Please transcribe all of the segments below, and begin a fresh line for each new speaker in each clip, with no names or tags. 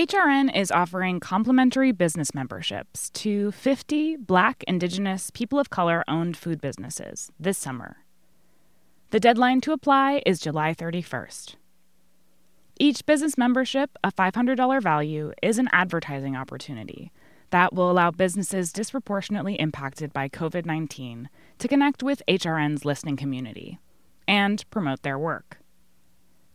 HRN is offering complimentary business memberships to 50 Black, Indigenous, people of color owned food businesses this summer. The deadline to apply is July 31st. Each business membership, a $500 value, is an advertising opportunity that will allow businesses disproportionately impacted by COVID 19 to connect with HRN's listening community and promote their work.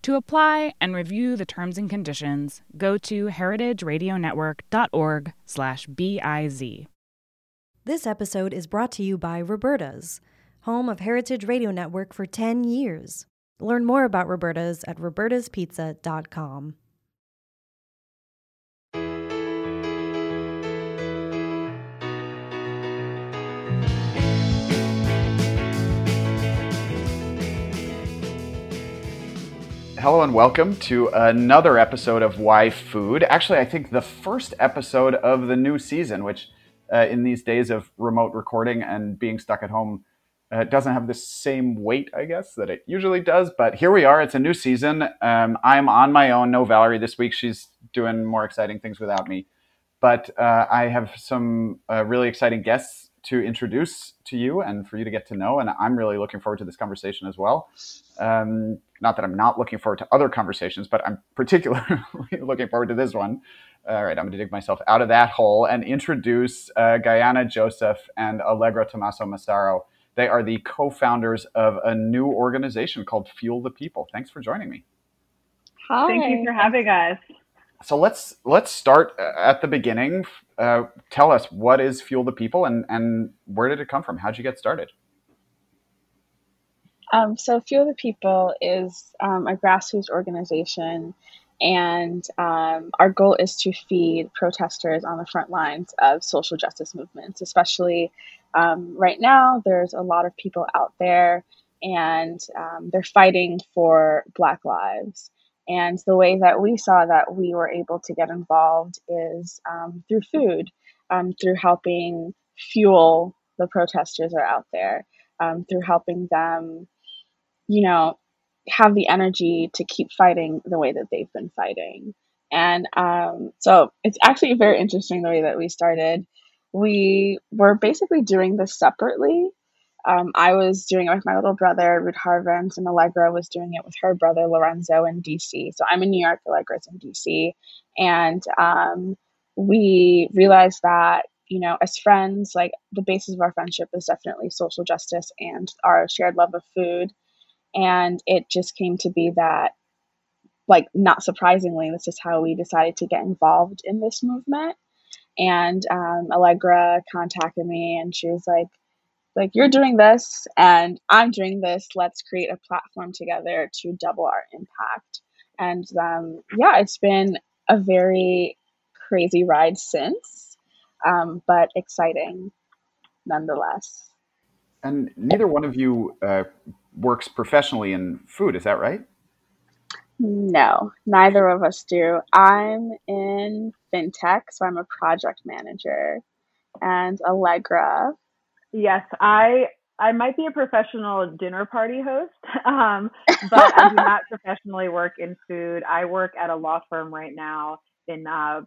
To apply and review the terms and conditions, go to heritageradionetwork.org/biz.
This episode is brought to you by Roberta's, home of Heritage Radio Network for 10 years. Learn more about Roberta's at robertaspizza.com.
Hello and welcome to another episode of Why Food. Actually, I think the first episode of the new season, which uh, in these days of remote recording and being stuck at home uh, doesn't have the same weight, I guess, that it usually does. But here we are. It's a new season. Um, I'm on my own. No Valerie this week. She's doing more exciting things without me. But uh, I have some uh, really exciting guests to introduce to you and for you to get to know. And I'm really looking forward to this conversation as well. Um, not that I'm not looking forward to other conversations, but I'm particularly looking forward to this one. All right, I'm going to dig myself out of that hole and introduce uh, Gaïana Joseph and Allegra Tommaso Massaro. They are the co-founders of a new organization called Fuel the People. Thanks for joining me.
Hi. Thank you for having us.
So let's let's start uh, at the beginning. Uh, tell us what is Fuel the People and and where did it come from? How'd you get started?
Um, so Fuel the People is um, a grassroots organization, and um, our goal is to feed protesters on the front lines of social justice movements. Especially um, right now, there's a lot of people out there, and um, they're fighting for Black lives. And the way that we saw that we were able to get involved is um, through food, through helping fuel the protesters are out there, through helping them you know, have the energy to keep fighting the way that they've been fighting. And um, so it's actually very interesting the way that we started. We were basically doing this separately. Um, I was doing it with my little brother, Ruth Harvens, and Allegra was doing it with her brother, Lorenzo, in DC. So I'm in New York, Allegra's in DC. And um, we realized that, you know, as friends, like the basis of our friendship is definitely social justice and our shared love of food and it just came to be that, like, not surprisingly, this is how we decided to get involved in this movement. And um, Allegra contacted me and she was like, like you're doing this and I'm doing this. Let's create a platform together to double our impact. And um, yeah, it's been a very crazy ride since, um, but exciting nonetheless.
And neither one of you uh, works professionally in food. Is that right?
No, neither of us do. I'm in fintech, so I'm a project manager. And Allegra.
Yes, I I might be a professional dinner party host, um, but I do not professionally work in food. I work at a law firm right now in uh,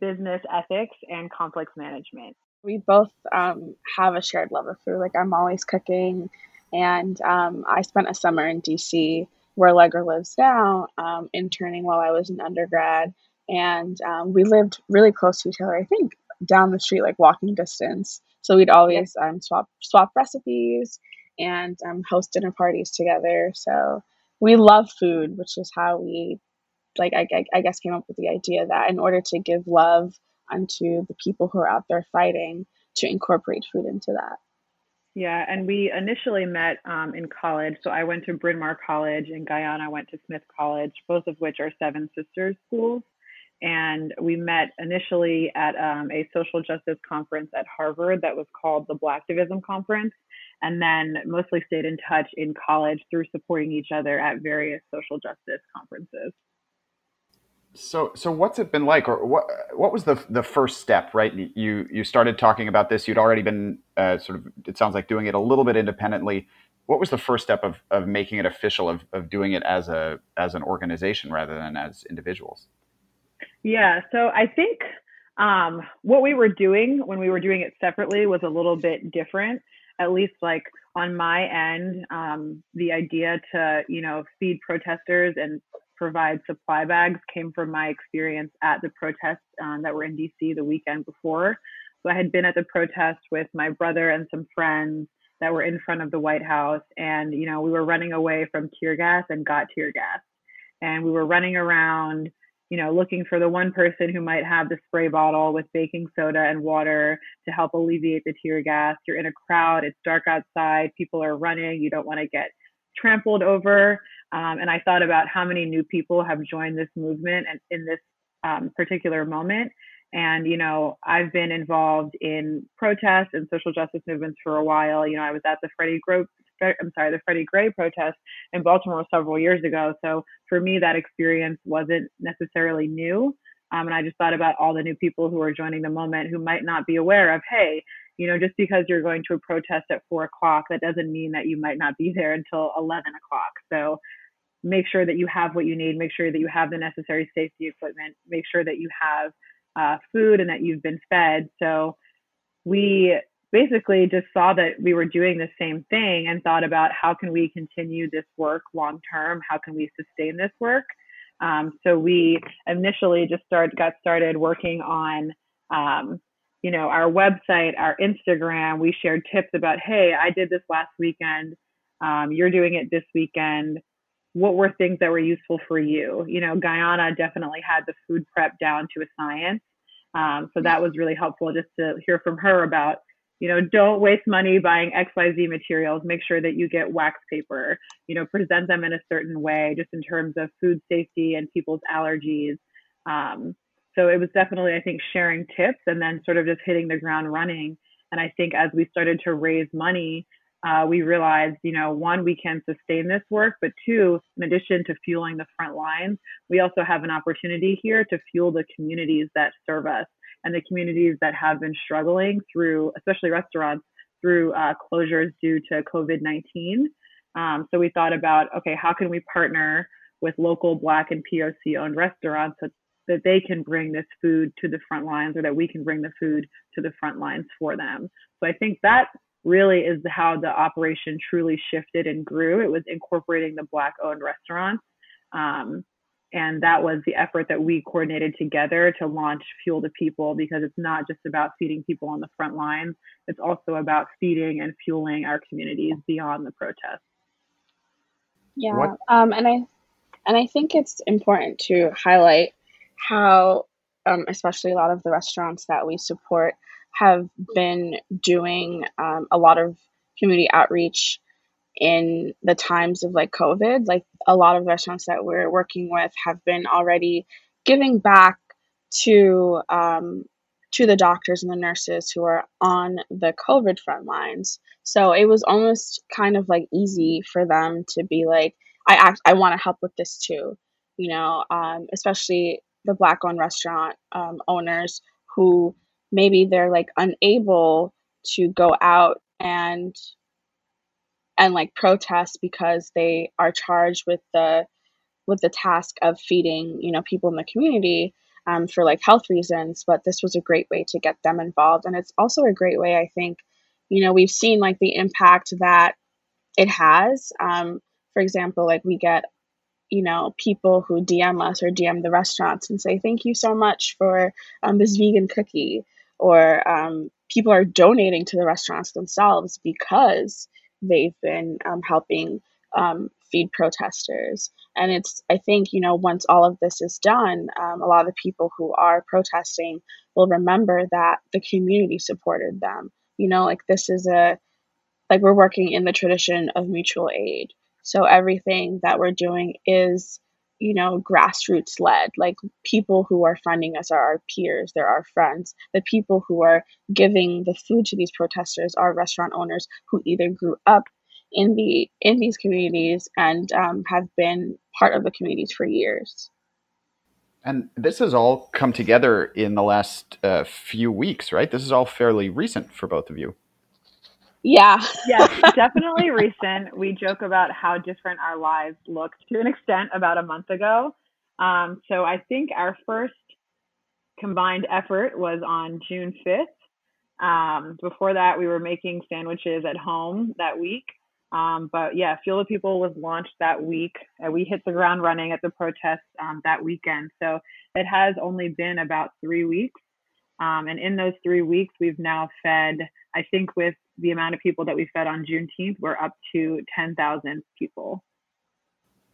business ethics and conflicts management.
We both um, have a shared love of food. Like I'm always cooking. And um, I spent a summer in DC where Allegra lives now, um, interning while I was an undergrad. And um, we lived really close to each other, I think down the street, like walking distance. So we'd always um, swap swap recipes and um, host dinner parties together. So we love food, which is how we, like, I, I guess, came up with the idea that in order to give love unto the people who are out there fighting, to incorporate food into that.
Yeah, and we initially met um, in college. So I went to Bryn Mawr College, and Gaïana went to Smith College, both of which are Seven Sisters schools. And we met initially at um, a social justice conference at Harvard that was called the Blacktivism Conference, and then mostly stayed in touch in college through supporting each other at various social justice conferences.
So, so what's it been like, or what what was the the first step? Right, you you started talking about this. You'd already been uh, sort of. It sounds like doing it a little bit independently. What was the first step of, of making it official, of, of doing it as a as an organization rather than as individuals?
Yeah, so I think um, what we were doing when we were doing it separately was a little bit different. At least, like on my end, um, the idea to you know feed protesters and provide supply bags came from my experience at the protests um, that were in DC the weekend before. So I had been at the protest with my brother and some friends that were in front of the White House, and you know we were running away from tear gas and got tear gas, and we were running around you know, looking for the one person who might have the spray bottle with baking soda and water to help alleviate the tear gas. You're in a crowd, it's dark outside, people are running, you don't want to get trampled over. Um, and I thought about how many new people have joined this movement and in this um, particular moment. And, you know, I've been involved in protests and social justice movements for a while. You know, I was at the Freddie Gro- I'm sorry, the Freddie Gray protest in Baltimore several years ago. So for me, that experience wasn't necessarily new. Um, and I just thought about all the new people who are joining the moment who might not be aware of, hey, you know, just because you're going to a protest at four o'clock, that doesn't mean that you might not be there until 11 o'clock. So make sure that you have what you need, make sure that you have the necessary safety equipment, make sure that you have uh, food and that you've been fed. So we basically just saw that we were doing the same thing and thought about how can we continue this work long term? How can we sustain this work? Um, so we initially just started got started working on um, you know our website, our Instagram. We shared tips about hey, I did this last weekend. Um, you're doing it this weekend. What were things that were useful for you? You know, Gaïana definitely had the food prep down to a science. Um, so that was really helpful just to hear from her about you know don't waste money buying xyz materials. Make sure that you get wax paper you know present them in a certain way just in terms of food safety and people's allergies. Um, so it was definitely i think sharing tips and then sort of just hitting the ground running. And i think as we started to raise money uh, we realized, you know, one, we can sustain this work, but two, in addition to fueling the front lines, we also have an opportunity here to fuel the communities that serve us and the communities that have been struggling through, especially restaurants, through uh, closures due to COVID 19. Um, so we thought about, okay, how can we partner with local Black and POC owned restaurants so that they can bring this food to the front lines or that we can bring the food to the front lines for them. So I think that really is how the operation truly shifted and grew. It was incorporating the Black owned restaurants. Um, and that was the effort that we coordinated together to launch Fuel the People because it's not just about feeding people on the front lines, it's also about feeding and fueling our communities beyond the protests.
Yeah, um, and I and I think it's important to highlight how, um, especially a lot of the restaurants that we support have been doing um, a lot of community outreach in the times of like COVID, like a lot of restaurants that we're working with have been already giving back to um, to the doctors and the nurses who are on the COVID front lines. So it was almost kind of like easy for them to be like, I act, I want to help with this too, you know, um, especially the black owned restaurant um, owners who maybe they're like unable to go out and and like protest because they are charged with the with the task of feeding you know people in the community um, for like health reasons but this was a great way to get them involved and it's also a great way i think you know we've seen like the impact that it has um, for example like we get you know people who dm us or dm the restaurants and say thank you so much for um, this vegan cookie or um, people are donating to the restaurants themselves because they've been um, helping um, feed protesters. And it's, I think, you know, once all of this is done, um, a lot of the people who are protesting will remember that the community supported them. You know, like this is a, like we're working in the tradition of mutual aid. So everything that we're doing is you know, grassroots led. Like people who are funding us are our peers, they're our friends. The people who are giving the food to these protesters are restaurant owners who either grew up in the in these communities and um, have been part of the communities for years.
And this has all come together in the last uh, few weeks, right? This is all fairly recent for both of you.
Yeah.
yes, definitely recent. We joke about how different our lives looked to an extent about a month ago. Um, so I think our first combined effort was on June 5th. Um, before that, we were making sandwiches at home that week. Um, but yeah, Fuel the People was launched that week. and we hit the ground running at the protest um, that weekend. So it has only been about three weeks. Um, and in those three weeks, we've now fed, I think, with the amount of people that we fed on Juneteenth, we're up to 10,000 people.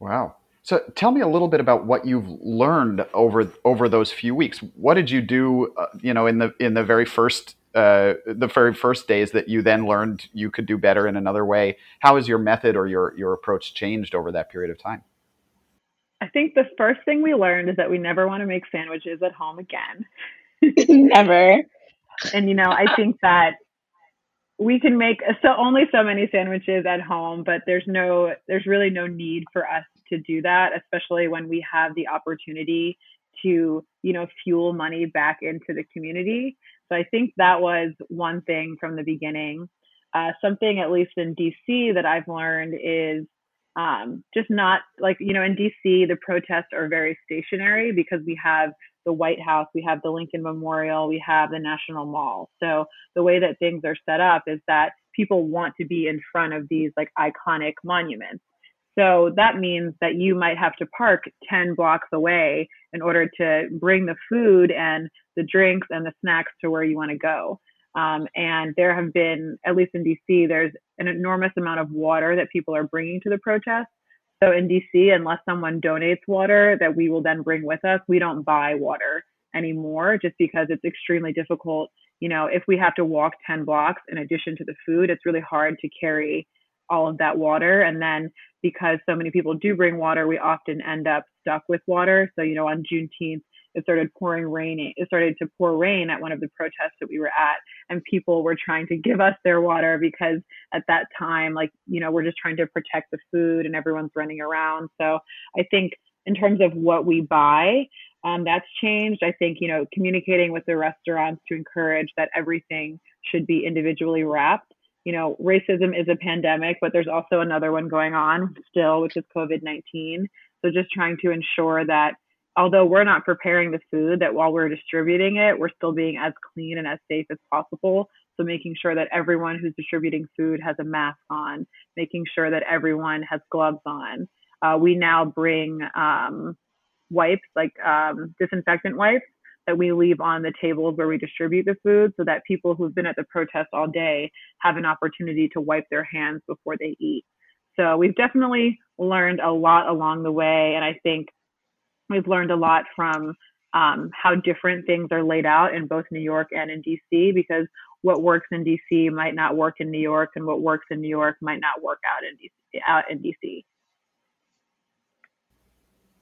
Wow. So tell me a little bit about what you've learned over over those few weeks. What did you do, uh, you know, in the in the very first uh, the very first days that you then learned you could do better in another way? How has your method or your your approach changed over that period of time?
I think the first thing we learned is that we never want to make sandwiches at home again.
never.
And you know, I think that we can make so only so many sandwiches at home, but there's no there's really no need for us to do that, especially when we have the opportunity to, you know, fuel money back into the community. So I think that was one thing from the beginning. Uh, something, at least in DC, that I've learned is um, just not like, you know, in DC, the protests are very stationary because we have the White House, we have the Lincoln Memorial, we have the National Mall. So the way that things are set up is that people want to be in front of these like iconic monuments. So that means that you might have to park 10 blocks away in order to bring the food and the drinks and the snacks to where you want to go. Um, and there have been, at least in DC, there's an enormous amount of water that people are bringing to the protest. So in DC, unless someone donates water that we will then bring with us, we don't buy water anymore just because it's extremely difficult. You know, if we have to walk 10 blocks in addition to the food, it's really hard to carry all of that water. And then because so many people do bring water, we often end up stuck with water. So, you know, on Juneteenth, it started pouring rain. It started to pour rain at one of the protests that we were at, and people were trying to give us their water because at that time, like, you know, we're just trying to protect the food and everyone's running around. So I think in terms of what we buy, um, that's changed. I think, you know, communicating with the restaurants to encourage that everything should be individually wrapped you know, racism is a pandemic, but there's also another one going on still, which is COVID 19. So just trying to ensure that although we're not preparing the food, that while we're distributing it, we're still being as clean and as safe as possible. So making sure that everyone who's distributing food has a mask on, making sure that everyone has gloves on. Uh, we now bring um, wipes, like um, disinfectant wipes, that we leave on the tables where we distribute the food so that people who've been at the protest all day have an opportunity to wipe their hands before they eat. So we've definitely learned a lot along the way. And I think we've learned a lot from um, how different things are laid out in both New York and in DC because what works in DC might not work in New York and what works in New York might not work out in DC. Out in DC.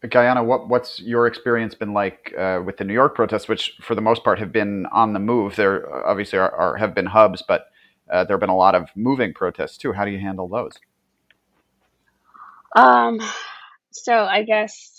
Gaïana, what, what's your experience been like uh, with the New York protests, which for the most part have been on the move? There obviously are, are have been hubs, but uh, there have been a lot of moving protests too. How do you handle those?
Um, so I guess,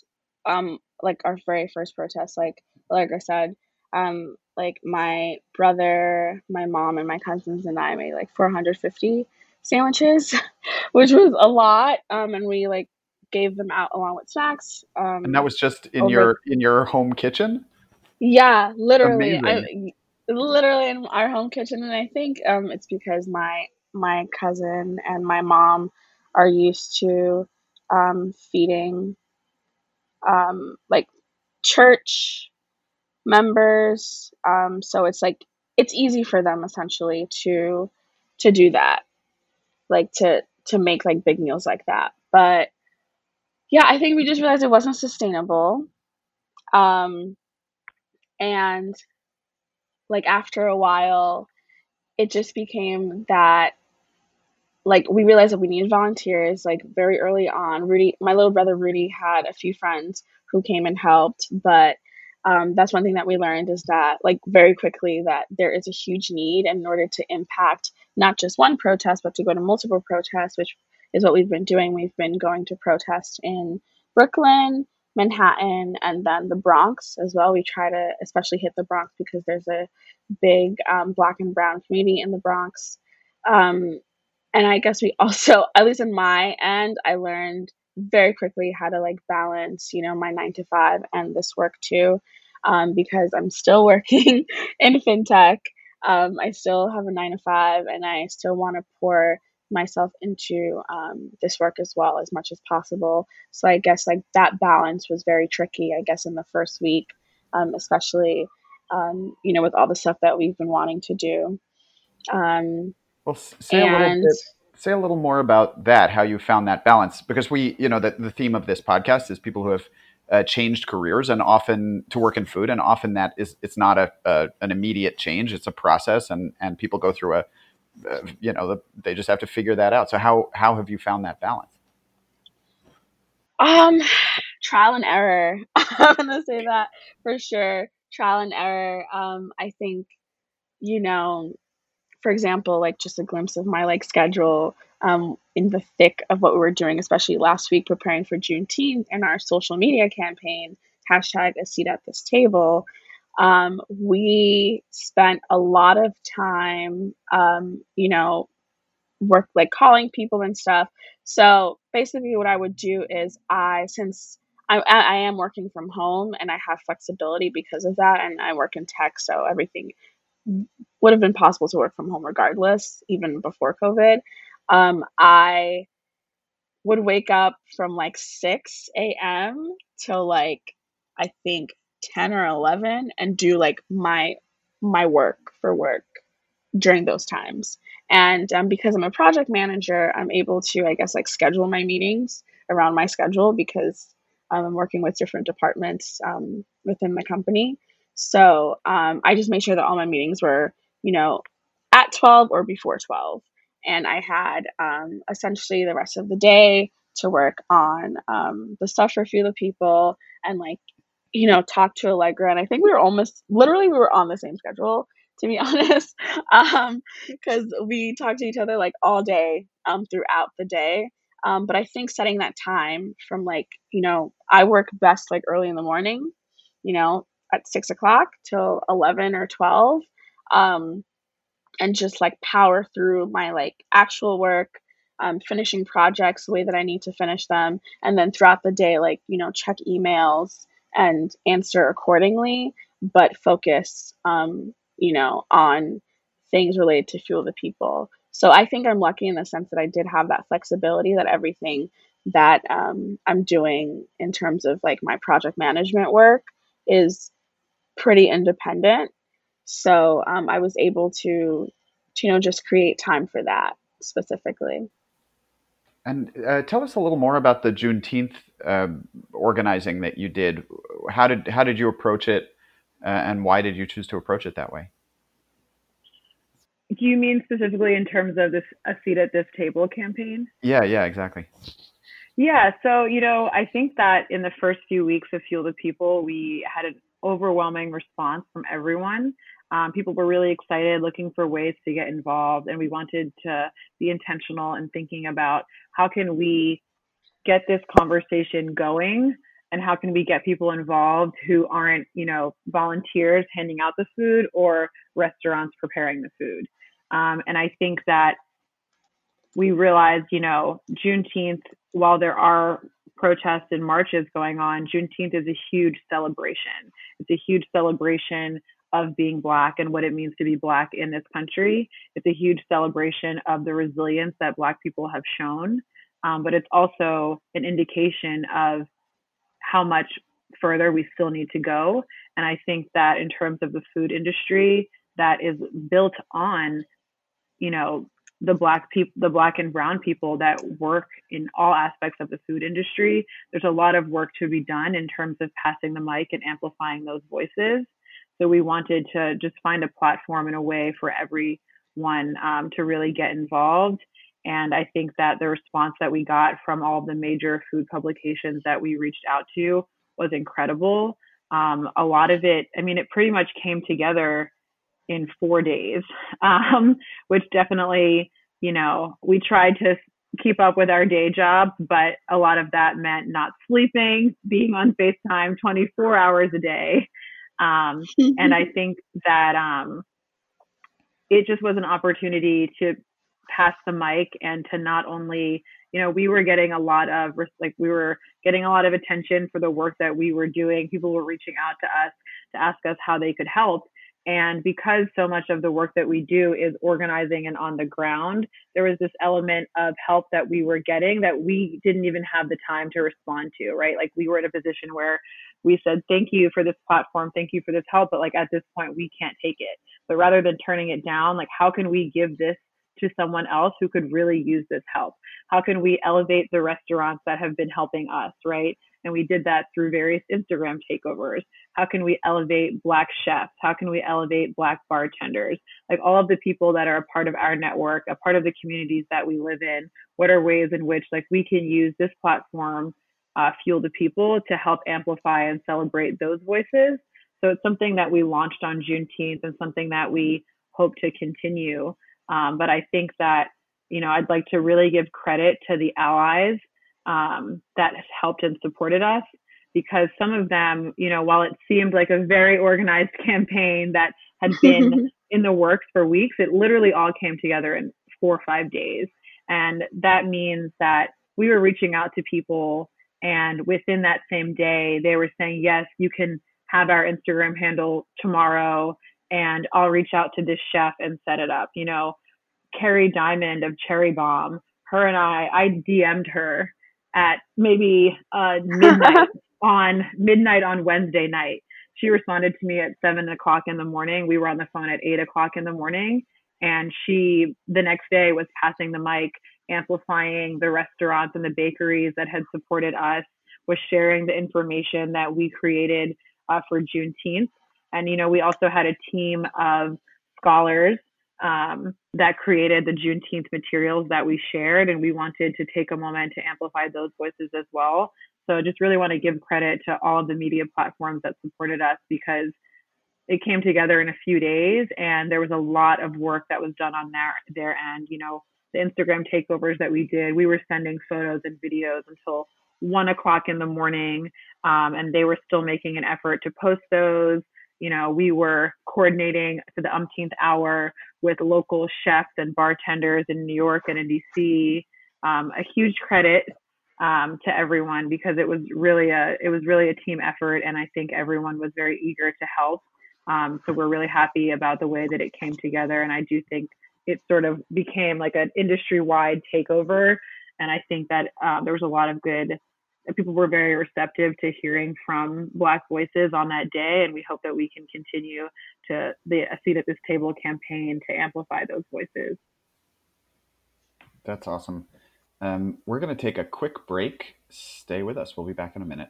um, like our very first protest, like like I said, um, like my brother, my mom, and my cousins and I made like 450 sandwiches, which was a lot. Um, and we like gave them out along with snacks. Um,
and that was just in over, your in your home kitchen.
Yeah, literally, I, literally in our home kitchen, and I think um, it's because my my cousin and my mom are used to um, feeding um, like church members, um, so it's like it's easy for them essentially to to do that, like to to make like big meals like that, but yeah, I think we just realized it wasn't sustainable. Um, and like after a while, it just became that like we realized that we needed volunteers like very early on. Rudy, my little brother Rudy, had a few friends who came and helped, but um, that's one thing that we learned is that like very quickly that there is a huge need in order to impact not just one protest but to go to multiple protests which is what we've been doing. We've been going to protest in Brooklyn, Manhattan, and then the Bronx as well. We try to especially hit the Bronx because there's a big um, black and brown community in the Bronx. Um, and I guess we also, at least in my end, I learned very quickly how to like balance, you know, my nine to five and this work too. um, because I'm still working in fintech. Um, I still have a nine to five, and I still want to pour myself into um, this work as well as much as possible. So I guess like that balance was very tricky. I guess in the first week, um, especially um, you know with all the stuff that we've been wanting to do. Um,
well, say and, a little bit. Say a little more about that. How you found that balance? Because we, you know, the, the theme of this podcast is people who have uh, changed careers and often to work in food, and often that is it's not a, a an immediate change. It's a process, and and people go through a uh, you know, the, they just have to figure that out. So how how have you found that balance?
Um, trial and error. I'm gonna say that for sure. Trial and error. Um, I think, you know, for example, like just a glimpse of my like schedule um, in the thick of what we were doing, especially last week preparing for Juneteenth and our social media campaign, hashtag a seat at this table um, we spent a lot of time, um, you know, work like calling people and stuff. So basically, what I would do is I, since I, I am working from home and I have flexibility because of that, and I work in tech, so everything would have been possible to work from home regardless, even before COVID. Um, I would wake up from like 6 a.m. till like I think 10 or 11 and do like my my work for work during those times and um, because i'm a project manager i'm able to i guess like schedule my meetings around my schedule because um, i'm working with different departments um, within the company so um, i just made sure that all my meetings were you know at 12 or before 12 and i had um, essentially the rest of the day to work on um, the stuff for a few of the people and like you know, talk to Allegra. And I think we were almost literally we were on the same schedule, to be honest. Um, because we talked to each other like all day um throughout the day. Um, but I think setting that time from like, you know, I work best like early in the morning, you know, at six o'clock till eleven or twelve. Um, and just like power through my like actual work um, finishing projects the way that I need to finish them, and then throughout the day, like you know, check emails, and answer accordingly, but focus, um, you know, on things related to fuel the people. So I think I'm lucky in the sense that I did have that flexibility that everything that um, I'm doing in terms of like my project management work is pretty independent. So um, I was able to, to, you know, just create time for that specifically.
And uh, tell us a little more about the Juneteenth uh, organizing that you did. How did how did you approach it, uh, and why did you choose to approach it that way?
Do you mean specifically in terms of this a seat at this table campaign?
Yeah, yeah, exactly.
Yeah, so you know, I think that in the first few weeks of Fuel the People, we had an overwhelming response from everyone. Um, people were really excited, looking for ways to get involved, and we wanted to be intentional in thinking about how can we get this conversation going and how can we get people involved who aren't, you know, volunteers handing out the food or restaurants preparing the food. Um, and I think that we realized, you know, Juneteenth, while there are protests and marches going on, Juneteenth is a huge celebration. It's a huge celebration of being Black and what it means to be Black in this country. It's a huge celebration of the resilience that Black people have shown, um, but it's also an indication of how much further we still need to go. And I think that in terms of the food industry, that is built on, you know, the black people, the black and brown people that work in all aspects of the food industry. There's a lot of work to be done in terms of passing the mic and amplifying those voices. So we wanted to just find a platform and a way for everyone um, to really get involved. And I think that the response that we got from all the major food publications that we reached out to was incredible. Um, a lot of it, I mean, it pretty much came together in four days, um, which definitely, you know, we tried to keep up with our day jobs, but a lot of that meant not sleeping, being on FaceTime 24 hours a day. Um, and I think that um, it just was an opportunity to pass the mic and to not only, you know, we were getting a lot of, like, we were getting a lot of attention for the work that we were doing. People were reaching out to us to ask us how they could help. And because so much of the work that we do is organizing and on the ground, there was this element of help that we were getting that we didn't even have the time to respond to, right? Like we were in a position where we said, thank you for this platform, thank you for this help, but like at this point, we can't take it. But rather than turning it down, like how can we give this to someone else who could really use this help? How can we elevate the restaurants that have been helping us, right? And we did that through various Instagram takeovers. How can we elevate Black chefs? How can we elevate Black bartenders? Like all of the people that are a part of our network, a part of the communities that we live in. What are ways in which like we can use this platform, uh, Fuel the People, to help amplify and celebrate those voices? So it's something that we launched on Juneteenth and something that we hope to continue. Um, but I think that you know I'd like to really give credit to the allies um, that has helped and supported us because some of them, you know, while it seemed like a very organized campaign that had been in the works for weeks, it literally all came together in four or five days. And that means that we were reaching out to people, and within that same day, they were saying, Yes, you can have our Instagram handle tomorrow, and I'll reach out to this chef and set it up. You know, Kerry Diamond of Cherry Bombe, her and I, I DM'd her at maybe uh, midnight on midnight on Wednesday night. She responded to me at seven o'clock in the morning. We were on the phone at eight o'clock in the morning, and she the next day was passing the mic, amplifying the restaurants and the bakeries that had supported us, was sharing the information that we created uh, for Juneteenth. And you know, we also had a team of scholars um, that created the Juneteenth materials that we shared, and we wanted to take a moment to amplify those voices as well. So I just really want to give credit to all of the media platforms that supported us because it came together in a few days, and there was a lot of work that was done on their their end. You know, the Instagram takeovers that we did, we were sending photos and videos until one o'clock in the morning, um, and they were still making an effort to post those you know, we were coordinating to the umpteenth hour with local chefs and bartenders in New York and in DC. Um, a huge credit um, to everyone because it was really a it was really a team effort, and I think everyone was very eager to help. Um, so we're really happy about the way that it came together, and I do think it sort of became like an industry wide takeover. And I think that uh, there was a lot of good people were very receptive to hearing from Black voices on that day, and we hope that we can continue to the a seat at this table campaign to amplify those voices.
That's awesome. Um, we're going to take a quick break. Stay with us. We'll be back in a minute.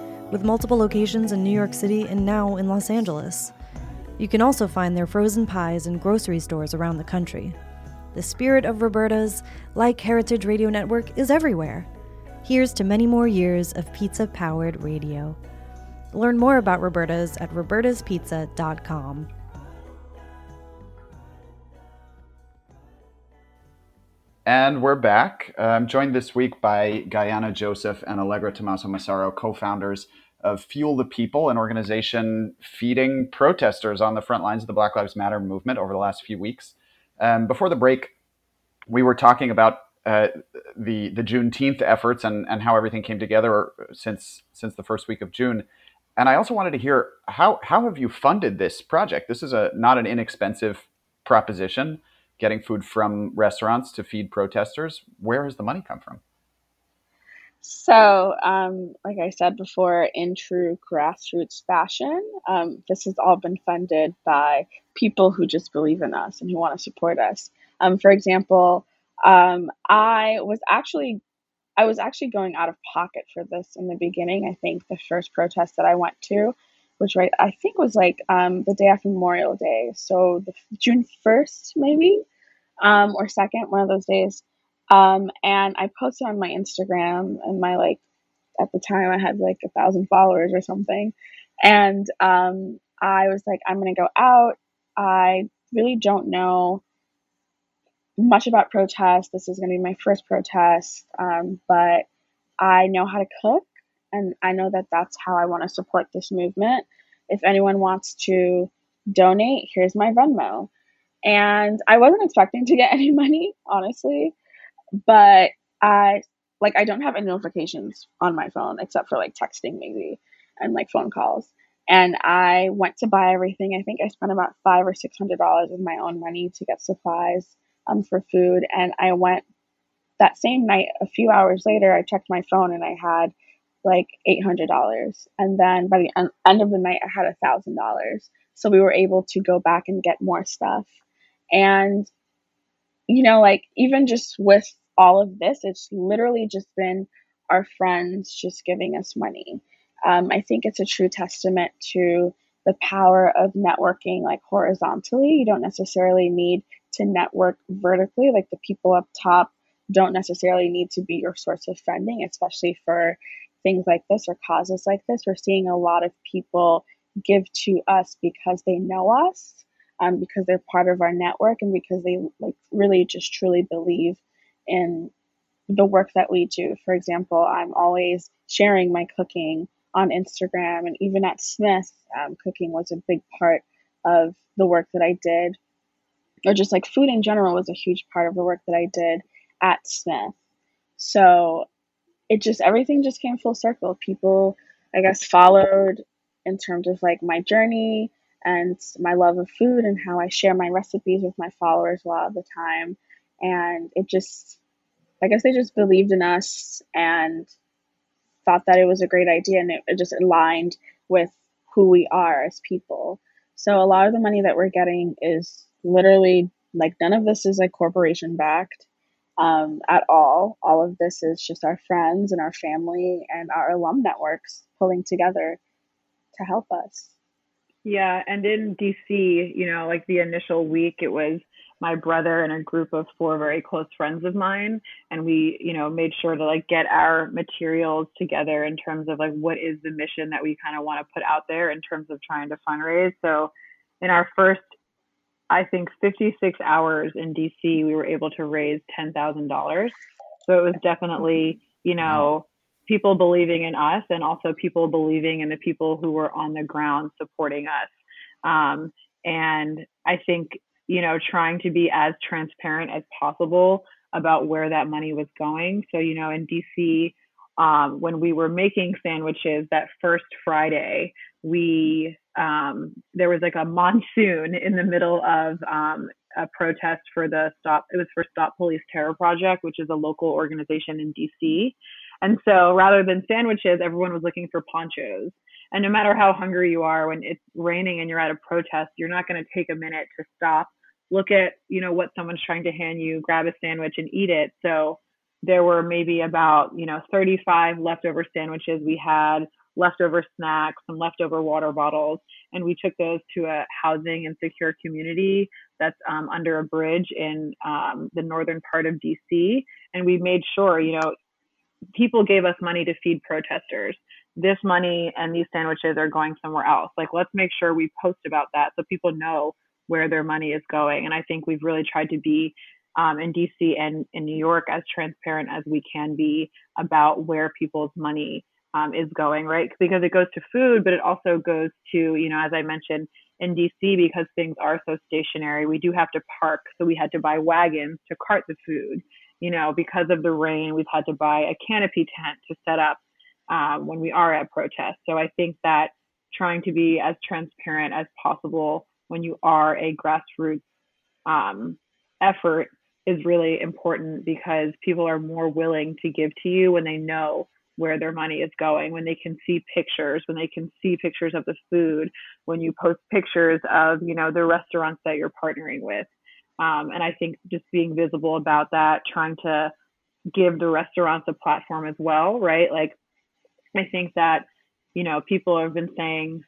with multiple locations in New York City and now in Los Angeles. You can also find their frozen pies in grocery stores around the country. The spirit of Roberta's, like Heritage Radio Network, is everywhere. Here's to many more years of pizza powered radio. Learn more about Roberta's at robertaspizza.com.
And we're back. I'm joined this week by Gaïana Joseph and Allegra Tomaso Massaro, co founders of Fuel the People, an organization feeding protesters on the front lines of the Black Lives Matter movement over the last few weeks. Um, before the break, we were talking about uh, the the Juneteenth efforts and, and how everything came together since since the first week of June. And I also wanted to hear how how have you funded this project? This is a not an inexpensive proposition, getting food from restaurants to feed protesters. Where has the money come from?
So, um, like I said before, in true grassroots fashion, um, this has all been funded by people who just believe in us and who want to support us. Um, for example, um, I was actually I was actually going out of pocket for this in the beginning. I think the first protest that I went to, which right I think was like um, the day after Memorial Day, so the June first maybe um, or second, one of those days. Um, and I posted on my Instagram and my like at the time I had like a thousand followers or something. And um, I was like, I'm gonna go out. I really don't know much about protest. This is gonna be my first protest, um, but I know how to cook, and I know that that's how I want to support this movement. If anyone wants to donate, here's my Venmo. And I wasn't expecting to get any money, honestly, but I like I don't have any notifications on my phone except for like texting maybe and like phone calls. And I went to buy everything. I think I spent about five or six hundred dollars of my own money to get supplies um, for food. And I went that same night. A few hours later, I checked my phone and I had like eight hundred dollars. And then by the end of the night, I had a thousand dollars. So we were able to go back and get more stuff. And you know, like even just with all of this, it's literally just been our friends just giving us money. Um, I think it's a true testament to the power of networking like horizontally. You don't necessarily need to network vertically, like the people up top don't necessarily need to be your source of funding, especially for things like this or causes like this. We're seeing a lot of people give to us because they know us, um, because they're part of our network, and because they like really just truly believe in the work that we do. For example, I'm always sharing my cooking on Instagram, and even at Smith, um, cooking was a big part of the work that I did, or just like food in general was a huge part of the work that I did at Smith. So it just everything just came full circle. People, I guess, followed in terms of like my journey and my love of food and how I share my recipes with my followers a lot of the time. And it just I guess they just believed in us and thought that it was a great idea and it, it just aligned with who we are as people. So a lot of the money that we're getting is literally like none of this is like corporation backed um, at all. All of this is just our friends and our family and our alum networks pulling together to help us.
Yeah, and in DC, you know, like the initial week, it was my brother and a group of four very close friends of mine and we you know made sure to like get our materials together in terms of like what is the mission that we kind of want to put out there in terms of trying to fundraise. So in our first i think 56 hours in dc we were able to raise $10000 so it was definitely you know people believing in us and also people believing in the people who were on the ground supporting us. Um, and i think you know, trying to be as transparent as possible about where that money was going. So, you know, in DC, um, when we were making sandwiches that first Friday, we um, there was like a monsoon in the middle of um, a protest for the stop. It was for Stop Police Terror Project, which is a local organization in DC. And so, rather than sandwiches, everyone was looking for ponchos. And no matter how hungry you are, when it's raining and you're at a protest, you're not going to take a minute to stop look at you know what someone's trying to hand you grab a sandwich and eat it. So there were maybe about you know 35 leftover sandwiches. We had leftover snacks some leftover water bottles and we took those to a housing and secure community that's um, under a bridge in um, the northern part of dc and we made sure you know people gave us money to feed protesters. This money and these sandwiches are going somewhere else. Like let's make sure we post about that so people know where their money is going. And I think we've really tried to be um, in DC and in New York as transparent as we can be about where people's money um, is going, right? Because it goes to food, but it also goes to, you know, as I mentioned in DC, because things are so stationary, we do have to park. So we had to buy wagons to cart the food. You know, because of the rain, we've had to buy a canopy tent to set up um, when we are at protests. So I think that trying to be as transparent as possible when you are a grassroots um, effort is really important because people are more willing to give to you when they know where their money is going, when they can see pictures, when they can see pictures of the food, when you post pictures of, you know, the restaurants that you're partnering with. Um, and I think just being visible about that, trying to give the restaurants a platform as well, right? Like, I think that, you know, people have been saying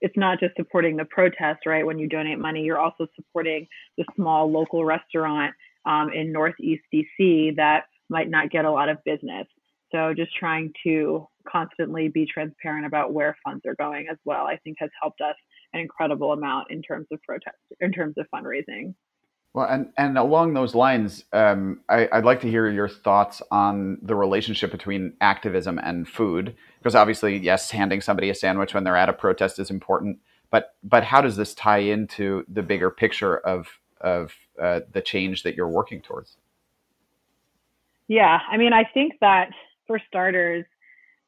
it's not just supporting the protest, right? When you donate money, you're also supporting the small local restaurant um, in Northeast DC that might not get a lot of business. So just trying to constantly be transparent about where funds are going as well, I think has helped us an incredible amount in terms of protest, in terms of fundraising.
Well, and, and along those lines, um, I, would like to hear your thoughts on the relationship between activism and food, because obviously, yes, handing somebody a sandwich when they're at a protest is important, but but how does this tie into the bigger picture of of uh, the change that you're working towards?
Yeah, I mean, I think that for starters,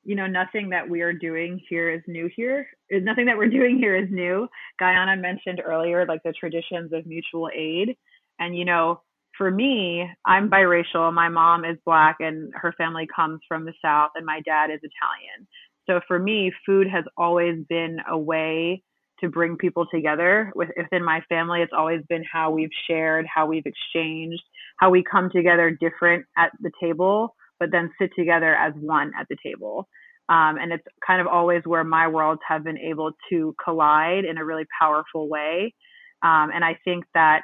you know, nothing that we are doing here is new here. Nothing that we're doing here is new. Gaïana mentioned earlier, like the traditions of mutual aid. And, you know, for me, I'm biracial. My mom is black and her family comes from the South, and my dad is Italian. So for me, food has always been a way to bring people together. Within my family, it's always been how we've shared, how we've exchanged, how we come together different at the table, but then sit together as one at the table. Um, and it's kind of always where my worlds have been able to collide in a really powerful way. Um, and I think that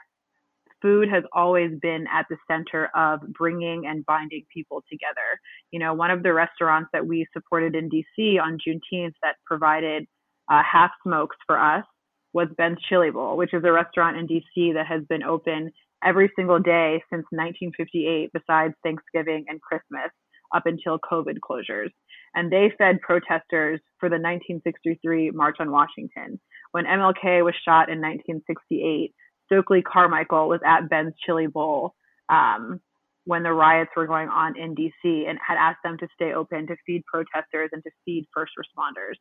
food has always been at the center of bringing and binding people together. You know, one of the restaurants that we supported in DC on Juneteenth that provided uh, half smokes for us was Ben's Chili Bowl, which is a restaurant in DC that has been open every single day since 1958, besides Thanksgiving and Christmas, up until COVID closures. And they fed protesters for the 1963 March on Washington. When MLK was shot in 1968, Stokely Carmichael was at Ben's Chili Bowl um, when the riots were going on in DC and had asked them to stay open to feed protesters and to feed first responders.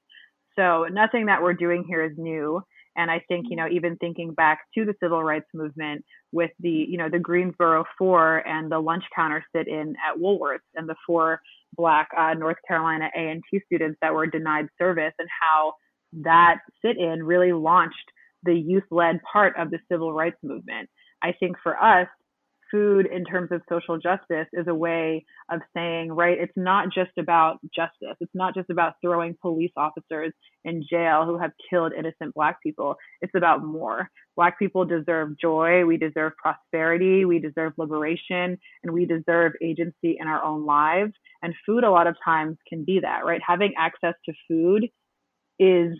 So nothing that we're doing here is new. And I think, you know, even thinking back to the civil rights movement with the, you know, the Greensboro Four and the lunch counter sit-in at Woolworths and the four Black uh, North Carolina A&T students that were denied service and how that sit-in really launched the youth-led part of the civil rights movement. I think for us, food in terms of social justice is a way of saying, right, it's not just about justice. It's not just about throwing police officers in jail who have killed innocent Black people. It's about more. Black people deserve joy. We deserve prosperity. We deserve liberation. And we deserve agency in our own lives. And food, a lot of times, can be that, right? Having access to food is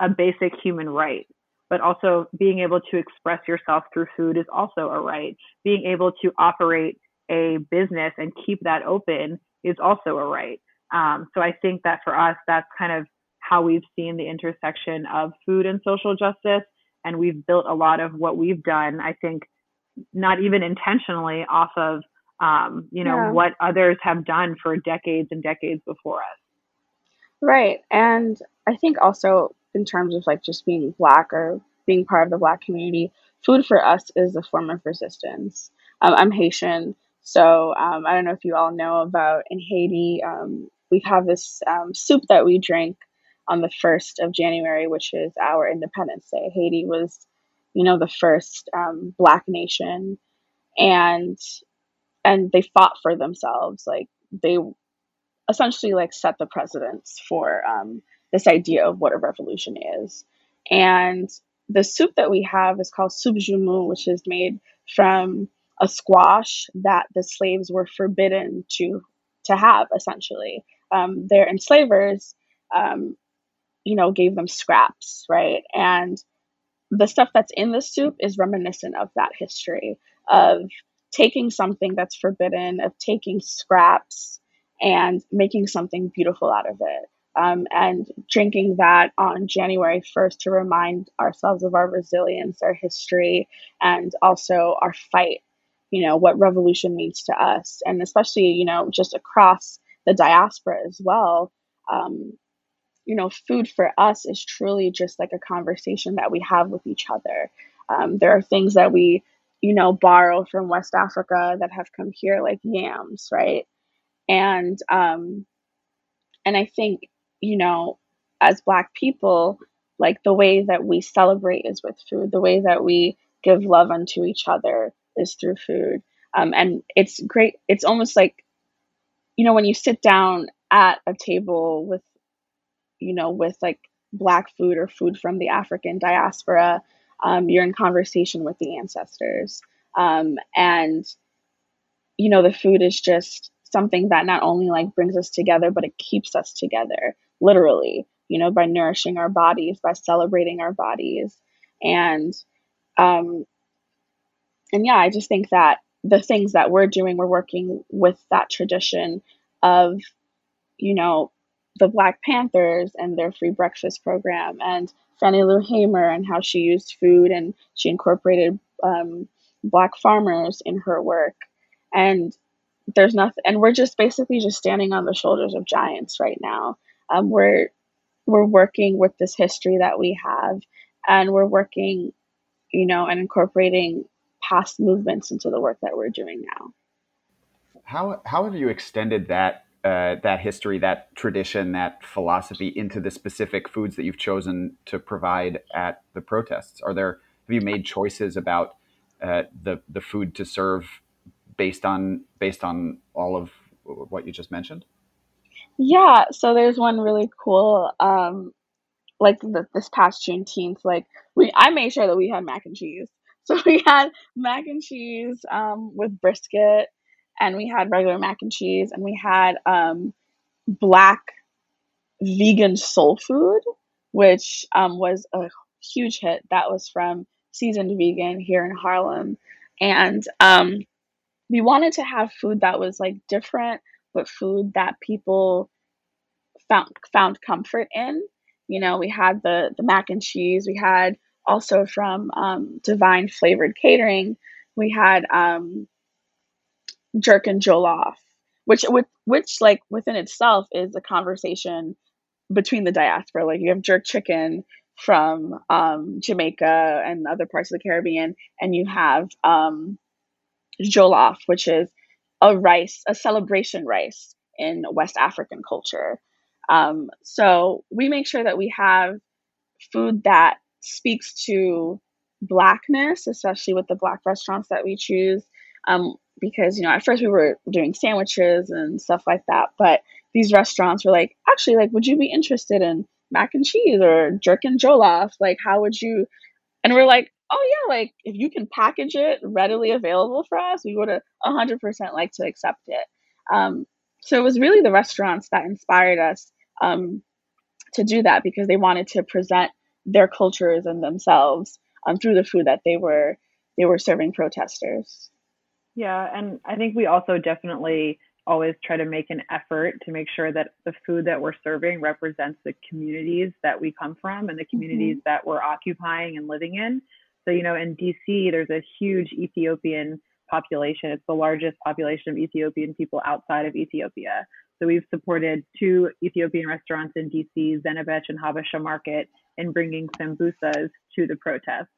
a basic human right but also being able to express yourself through food is also a right. Being able to operate a business and keep that open is also a right. Um, so I think that for us, that's kind of how we've seen the intersection of food and social justice. And we've built a lot of what we've done, I think, not even intentionally off of, um, you know, yeah. what others have done for decades and decades before us.
Right. And I think also in terms of like just being black or being part of the black community, food for us is a form of resistance. Um, I'm Haitian, so um, I don't know if you all know about in Haiti, um, we have this um, soup that we drink on the 1st of January, which is our Independence Day. Haiti was, you know, the first um, black nation and and they fought for themselves like they essentially like set the precedence for um, this idea of what a revolution is. And the soup that we have is called soup joumou, which is made from a squash that the slaves were forbidden to to have. Essentially, um, their enslavers, um, you know, gave them scraps, right? And the stuff that's in the soup is reminiscent of that history of taking something that's forbidden, of taking scraps and making something beautiful out of it um, and drinking that on January 1st to remind ourselves of our resilience, our history, and also our fight, you know, what revolution means to us. And especially, you know, just across the diaspora as well. Um, you know, food for us is truly just like a conversation that we have with each other. Um, there are things that we you know, borrow from West Africa that have come here, like yams, right? And um, and I think, you know, as Black people, like the way that we celebrate is with food. The way that we give love unto each other is through food. Um, and it's great. It's almost like, you know, when you sit down at a table with, you know, with like Black food or food from the African diaspora, um, you're in conversation with the ancestors. Um, and, you know, the food is just something that not only like brings us together, but it keeps us together, literally, you know, by nourishing our bodies, by celebrating our bodies. And, um, and yeah, I just think that the things that we're doing, we're working with that tradition of, you know, the Black Panthers and their free breakfast program, and Fannie Lou Hamer and how she used food and she incorporated um, Black farmers in her work. And there's nothing, and we're just basically just standing on the shoulders of giants right now. Um, we're we're working with this history that we have, and we're working, you know, and incorporating past movements into the work that we're doing now.
How how have you extended that uh, that history, that tradition, that philosophy into the specific foods that you've chosen to provide at the protests? Are there have you made choices about uh, the the food to serve based on based on all of what you just mentioned?
Yeah, so there's one really cool um, like this past Juneteenth, like we I made sure that we had mac and cheese. So we had mac and cheese um, with brisket, and we had regular mac and cheese, and we had um, black vegan soul food, which um, was a huge hit. That was from Seasoned Vegan here in Harlem, and um, we wanted to have food that was like different, but food that people found found comfort in. You know, we had the the mac and cheese. We had also from um, Divine Flavored Catering. We had um, jerk and jollof, which with which like within itself is a conversation between the diaspora. Like you have jerk chicken from um, Jamaica and other parts of the Caribbean, and you have um, jollof, which is a rice, a celebration rice in West African culture. Um, so we make sure that we have food that speaks to blackness, especially with the black restaurants that we choose. Um, because you know, at first we were doing sandwiches and stuff like that, but these restaurants were like, actually, like, would you be interested in mac and cheese or jerk and jollof? Like, how would you? And we're like, oh yeah, like if you can package it readily available for us, we would have 100% like to accept it. Um, so it was really the restaurants that inspired us um, to do that because they wanted to present their cultures and themselves um, through the food that they were they were serving protesters.
Yeah, and I think we also definitely always try to make an effort to make sure that the food that we're serving represents the communities that we come from and the communities mm-hmm. that we're occupying and living in. So, you know, in DC, there's a huge Ethiopian population. It's the largest population of Ethiopian people outside of Ethiopia. So we've supported two Ethiopian restaurants in DC, Zenebech and Habesha Market, in bringing sambusas to the protest.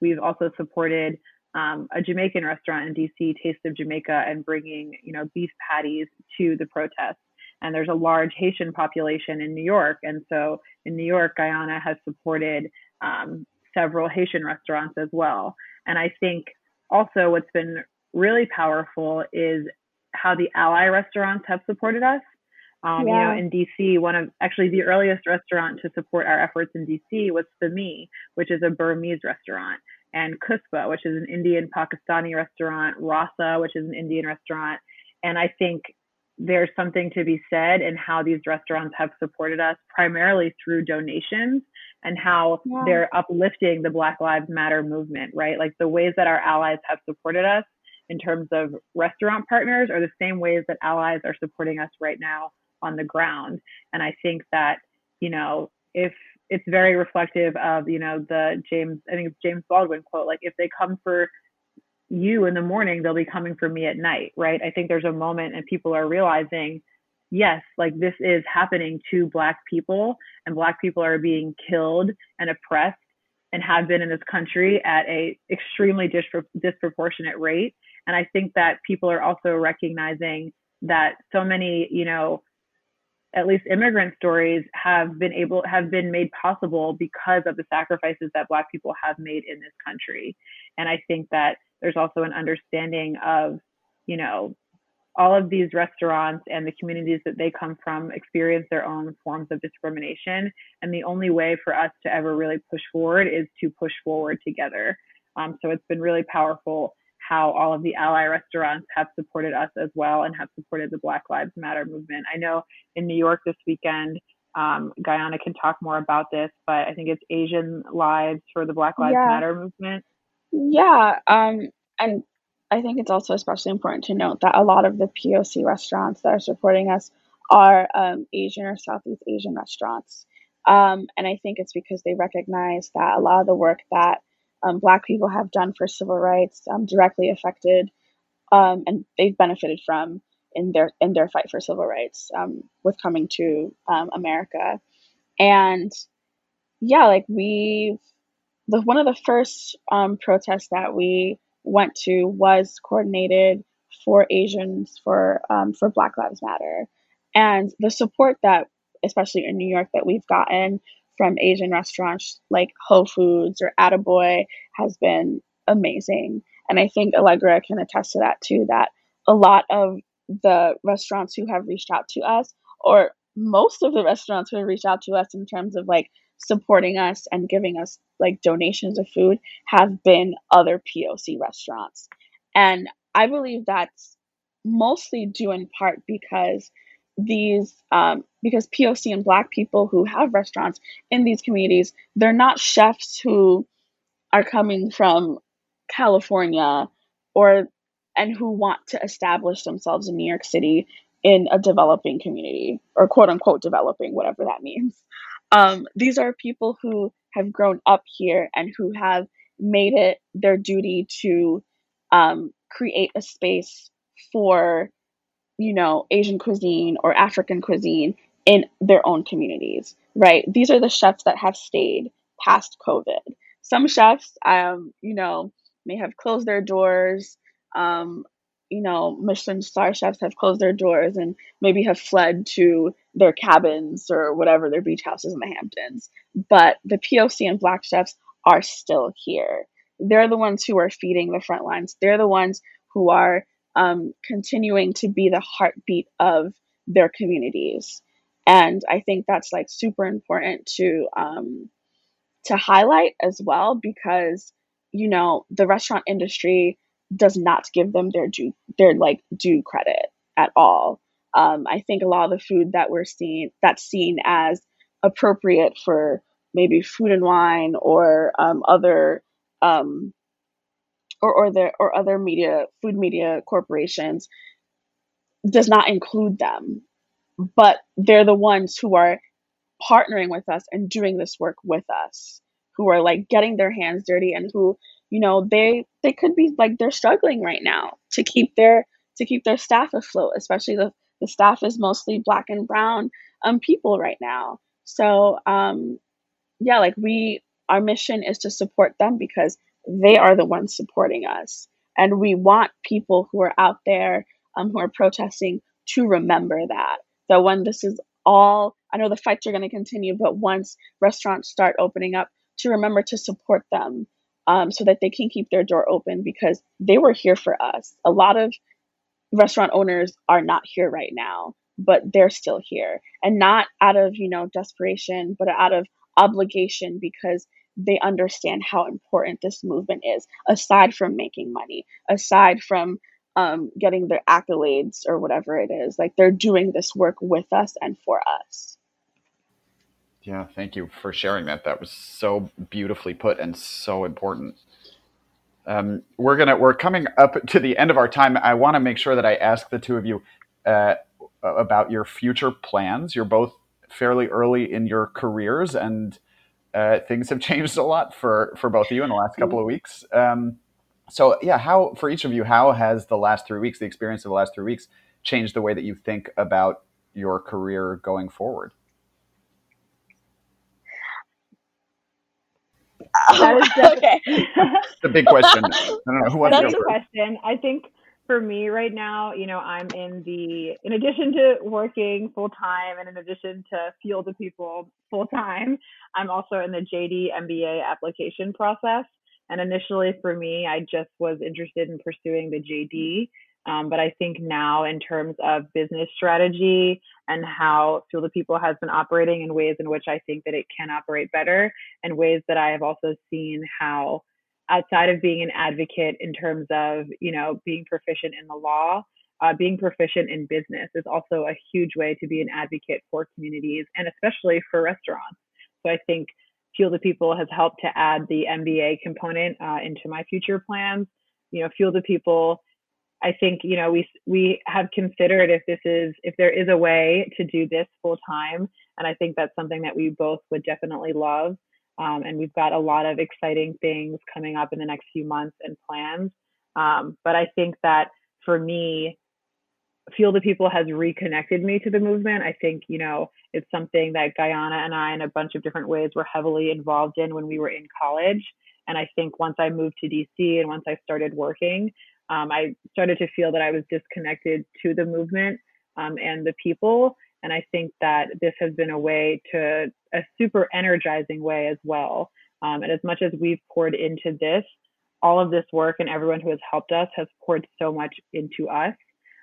We've also supported um, a Jamaican restaurant in DC, Taste of Jamaica, and bringing you know beef patties to the protest. And there's a large Haitian population in New York, and so in New York, Gaïana has supported um, several Haitian restaurants as well. And I think also what's been really powerful is how the ally restaurants have supported us. Um, yeah. You know, in DC, one of actually the earliest restaurant to support our efforts in DC was Thamee, which is a Burmese restaurant, and Kuspa, which is an Indian Pakistani restaurant, Rasa, which is an Indian restaurant. And I think there's something to be said in how these restaurants have supported us primarily through donations and how yeah. they're uplifting the Black Lives Matter movement, right? Like the ways that our allies have supported us in terms of restaurant partners are the same ways that allies are supporting us right now on the ground. And I think that, you know, if it's very reflective of, you know, the James, I think it's James Baldwin quote, like if they come for you in the morning, they'll be coming for me at night, right? I think there's a moment and people are realizing, yes, like this is happening to Black people and Black people are being killed and oppressed and have been in this country at a extremely dispro- disproportionate rate. And I think that people are also recognizing that so many, you know, at least immigrant stories have been able have been made possible because of the sacrifices that black people have made in this country and i think that there's also an understanding of you know all of these restaurants and the communities that they come from experience their own forms of discrimination. And the only way for us to ever really push forward is to push forward together. Um, so it's been really powerful how all of the ally restaurants have supported us as well and have supported the Black Lives Matter movement. I know in New York this weekend, um, Gaïana can talk more about this, but I think it's Asian Lives for the Black Lives yeah. Matter movement.
Yeah. Um, and I think it's also especially important to note that a lot of the POC restaurants that are supporting us are um, Asian or Southeast Asian restaurants. Um, and I think it's because they recognize that a lot of the work that um, Black people have done for civil rights um, directly affected um, and they've benefited from in their in their fight for civil rights um, with coming to America. And yeah, like we, the one of the first protests that we went to was coordinated for Asians for um, for Black Lives Matter, and the support that, especially in New York, that we've gotten from Asian restaurants like Whole Foods or Attaboy has been amazing. And I think Allegra can attest to that too. That a lot of the restaurants who have reached out to us, or most of the restaurants who have reached out to us in terms of like supporting us and giving us like donations of food have been other POC restaurants. And I believe that's mostly due in part because these um, because POC and Black people who have restaurants in these communities, they're not chefs who are coming from California or and who want to establish themselves in New York City in a developing community or quote unquote developing, whatever that means. Um, these are people who have grown up here and who have made it their duty to um, create a space for, you know, Asian cuisine or African cuisine in their own communities, right? These are the chefs that have stayed past COVID. Some chefs, um, you know, may have closed their doors. Um, you know, Michelin star chefs have closed their doors and maybe have fled to their cabins or whatever, their beach houses in the Hamptons. But the POC and Black chefs are still here. They're the ones who are feeding the front lines. They're the ones who are um, continuing to be the heartbeat of their communities. And I think that's like super important to um, to highlight as well because you know the restaurant industry does not give them their due their like due credit at all. Um, I think a lot of the food that we're seeing that's seen as appropriate for maybe food and wine or um, other um, or or the or other media food media corporations does not include them, but they're the ones who are partnering with us and doing this work with us, who are like getting their hands dirty and who you know they they could be like they're struggling right now to keep their to keep their staff afloat especially the the staff is mostly black and brown um people right now. So um yeah like we our mission is to support them because they are the ones supporting us. And we want people who are out there um, who are protesting to remember that that when this is all i know the fights are going to continue but once restaurants start opening up to remember to support them um, so that they can keep their door open because they were here for us. A lot of restaurant owners are not here right now, but they're still here and not out of, you know, desperation, but out of obligation because they understand how important this movement is, aside from making money, aside from um, getting their accolades or whatever it is. Like they're doing this work with us and for us.
Yeah, thank you for sharing that. That was so beautifully put and so important. Um, we're gonna we're coming up to the end of our time. I want to make sure that I ask the two of you uh, about your future plans. You're both fairly early in your careers, and uh, things have changed a lot for for both of you in the last couple of weeks. Um, so yeah, how for each of you, how has the last three weeks, the experience of the last three weeks, changed the way that you think about your career going forward?
that is
just, Oh, okay.
the big question. I don't know who wants
That's the question. I think for me right now, you know, I'm in the in addition to working full time and in addition to Fuel the People full time, I'm also in the JD MBA application process. And initially for me, I just was interested in pursuing the JD. Um, but I think now, in terms of business strategy and how Fuel the People has been operating in ways in which I think that it can operate better, and ways that I have also seen how outside of being an advocate in terms of you know being proficient in the law uh, being proficient in business is also a huge way to be an advocate for communities and especially for restaurants. So i think fuel the people has helped to add the mba component uh, into my future plans. You know fuel the people i think you know we we have considered if this is if there is a way to do this full time and i think that's something that we both would definitely love um, and we've got a lot of exciting things coming up in the next few months and plans. Um, but I think that for me, Fuel the People has reconnected me to the movement. I think, you know, it's something that Gaïana and I, in a bunch of different ways, were heavily involved in when we were in college. And I think once I moved to DC and once I started working, um, I started to feel that I was disconnected to the movement um, and the people. And I think that this has been a way to a super energizing way as well. Um, and as much as we've poured into this, all of this work and everyone who has helped us has poured so much into us.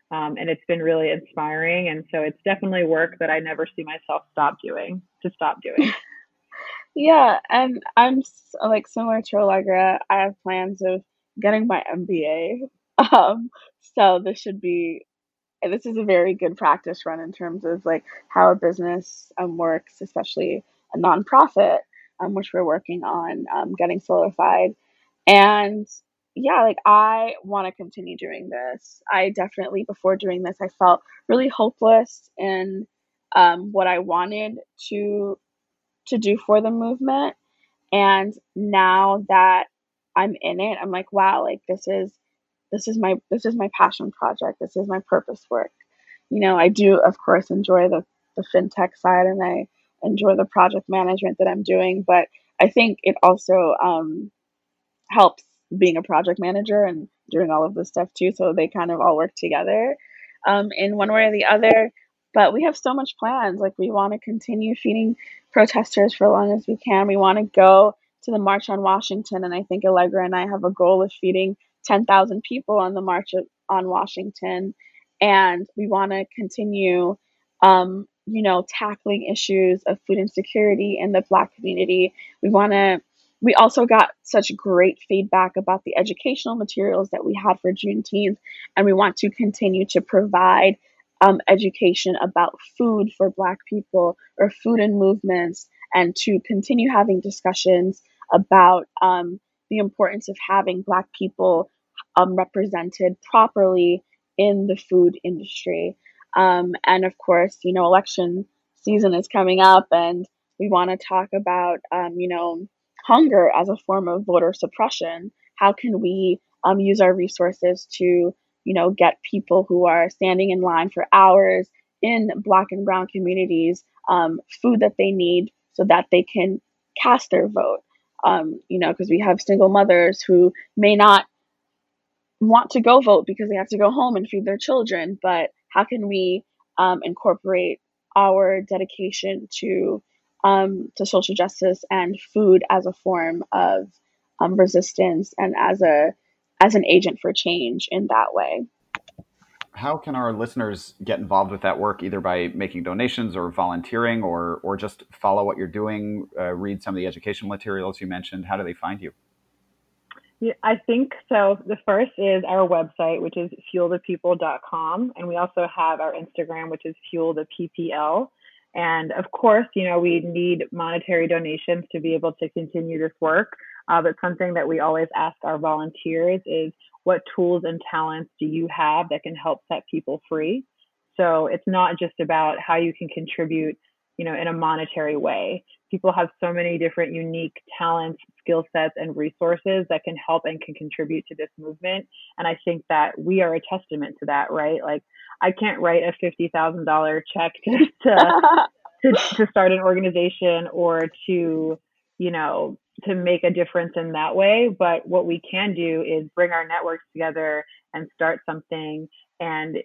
Um, and it's been really inspiring. And so it's definitely work that I never see myself stop doing to stop doing.
yeah. And I'm like similar to Allegra, I have plans of getting my MBA. Um, so this should be this is a very good practice run in terms of like how a business um, works, especially a nonprofit, um, which we're working on um, getting solidified. And yeah, like I want to continue doing this. I definitely, before doing this, I felt really hopeless in um, what I wanted to to do for the movement. And now that I'm in it, I'm like, wow, like this is this is my this is my passion project. This is my purpose work. You know i do of course enjoy the the fintech side and i enjoy the project management that i'm doing but i think it also um, helps being a project manager and doing all of this stuff too so they kind of all work together um, in one way or the other. But we have so much plans. Like we want to continue feeding protesters for as long as we can. We want to go to the march on washington and i think allegra and i have a goal of feeding 10,000 people on the March on Washington. And we want to continue, um, you know, tackling issues of food insecurity in the Black community. We want to, we also got such great feedback about the educational materials that we had for Juneteenth. And we want to continue to provide um, education about food for Black people or food and movements, and to continue having discussions about um, the importance of having Black people um, represented properly in the food industry. Um, and of course, you know, election season is coming up, and we want to talk about, um, you know, hunger as a form of voter suppression. How can we um, use our resources to, you know, get people who are standing in line for hours in Black and Brown communities um, food that they need so that they can cast their vote? Um, you know, because we have single mothers who may not want to go vote because they have to go home and feed their children. But how can we um, incorporate our dedication to um, to social justice and food as a form of um, resistance and as a as an agent for change in that way?
How can our listeners get involved with that work either by making donations or volunteering or or just follow what you're doing uh, read some of the educational materials you mentioned how do they find you
yeah, I think so. The first is our website, which is fuelthepeople.com. And we also have our Instagram, which is fueltheppl. And of course, you know, we need monetary donations to be able to continue this work. Uh, but something that we always ask our volunteers is what tools and talents do you have that can help set people free? So it's not just about how you can contribute, you know, in a monetary way. People have so many different unique talents, skill sets, and resources that can help and can contribute to this movement. And I think that we are a testament to that, right? Like I can't write a fifty thousand dollar check to to, to to start an organization or to, you know, to make a difference in that way. But what we can do is bring our networks together and start something and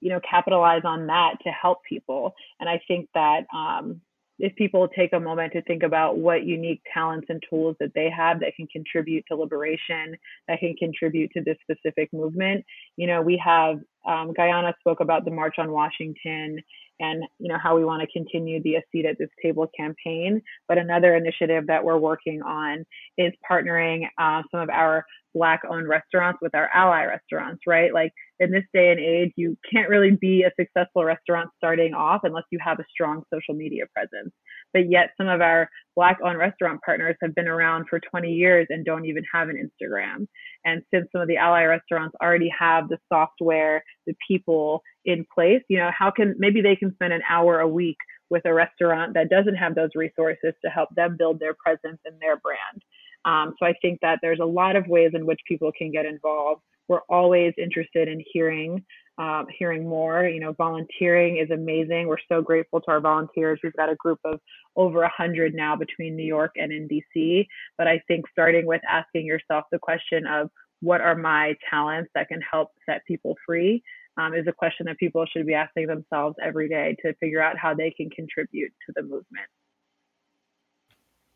you know capitalize on that to help people. And I think that um, if people take a moment to think about what unique talents and tools that they have that can contribute to liberation, that can contribute to this specific movement. You know, we have um, Gaïana spoke about the March on Washington and you know how we want to continue the A Seat at This Table campaign. But another initiative that we're working on is partnering uh, some of our Black-owned restaurants with our ally restaurants. Right, like in this day and age, you can't really be a successful restaurant starting off unless you have a strong social media presence. But yet, some of our Black owned restaurant partners have been around for 20 years and don't even have an Instagram. And since some of the ally restaurants already have the software, the people in place, you know, how can maybe they can spend an hour a week with a restaurant that doesn't have those resources to help them build their presence and their brand. Um, so I think that there's a lot of ways in which people can get involved we're always interested in hearing um, hearing more. You know, volunteering is amazing. We're so grateful to our volunteers. We've got a group of over a hundred now between New York and in DC. But I think starting with asking yourself the question of what are my talents that can help set people free um, is a question that people should be asking themselves every day to figure out how they can contribute to the movement.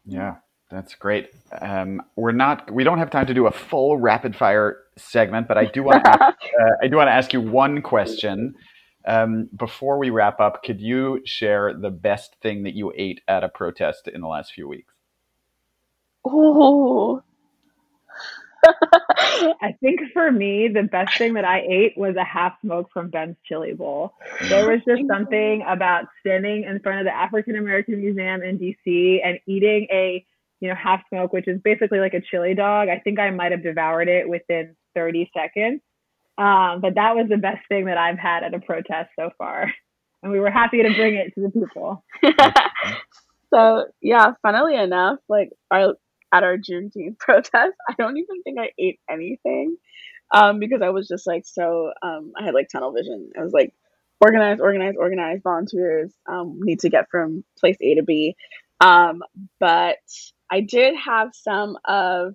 Yeah, that's great. Um, we're not. We don't have time to do a full rapid fire segment, but I do want. to uh, I do want to ask you one question um, before we wrap up. Could you share the best thing that you ate at a protest in the last few weeks?
Oh.
I think for me, the best thing that I ate was a half smoke from Ben's Chili Bowl. There was just something about standing in front of the African American Museum in DC and eating a you know, half smoke, which is basically like a chili dog. I think I might have devoured it within 30 seconds. Um, but that was the best thing that I've had at a protest so far. And we were happy to bring it to the people.
so yeah, funnily enough, like our at our Juneteenth protest, I don't even think I ate anything. Um, because I was just like so um I had like tunnel vision. I was like organize, organize, organize, volunteers um need to get from place A to B. Um, but I did have some of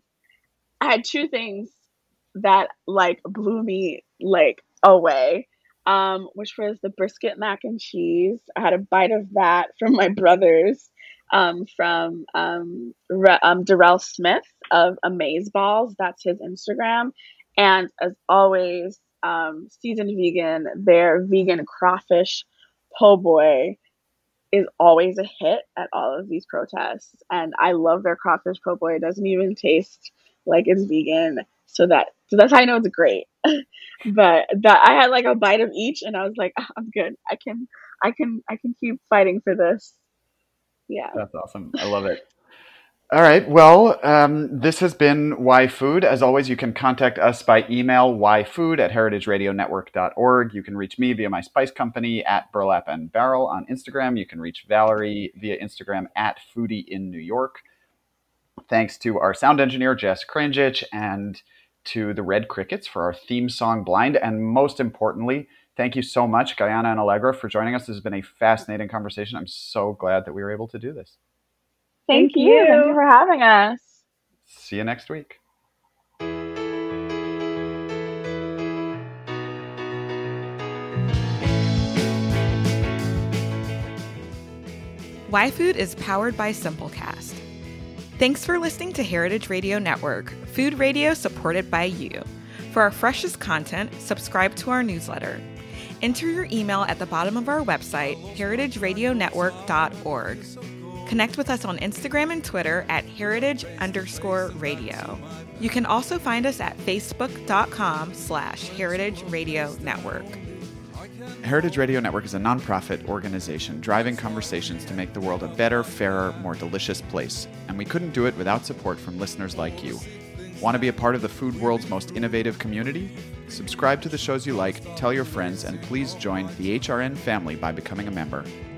I had two things that like blew me like away. Um, which was the brisket mac and cheese. I had a bite of that from my brothers, um, from um, Re- um, Darrell Smith of Amaze Balls. That's his Instagram. And as always, um, seasoned vegan, their vegan crawfish po' boy is always a hit at all of these protests. And I love their crawfish po' boy. It doesn't even taste like it's vegan. So that so that's how I know it's great. but that I had like a bite of each and I was like, oh, I'm good. I can I can I can keep fighting for this. Yeah.
That's awesome. I love it. All right. Well, um, this has been Why Food. As always, you can contact us by email, whyfood at heritageradionetwork.org. You can reach me via my spice company at Burlap and Barrel on Instagram. You can reach Vallery via Instagram at Foodie in New York. Thanks to our sound engineer, Jess Kranjich, and to the Red Crickets for our theme song, Blind. And most importantly, thank you so much, Gaïana and Allegra, for joining us. This has been a fascinating conversation. I'm so glad that we were able to do this.
Thank, Thank you. you. Thank you for having us.
See you next week.
Why Food is powered by Simplecast. Thanks for listening to Heritage Radio Network, food radio supported by you. For our freshest content, subscribe to our newsletter. Enter your email at the bottom of our website, heritageradionetwork.org. Connect with us on Instagram and Twitter at heritage underscore radio. You can also find us at facebook.com slash heritage radio network.
Heritage Radio Network is a nonprofit organization driving conversations to make the world a better, fairer, more delicious place. And we couldn't do it without support from listeners like you. Want to be a part of the food world's most innovative community? Subscribe to the shows you like, tell your friends, and please join the HRN family by becoming a member.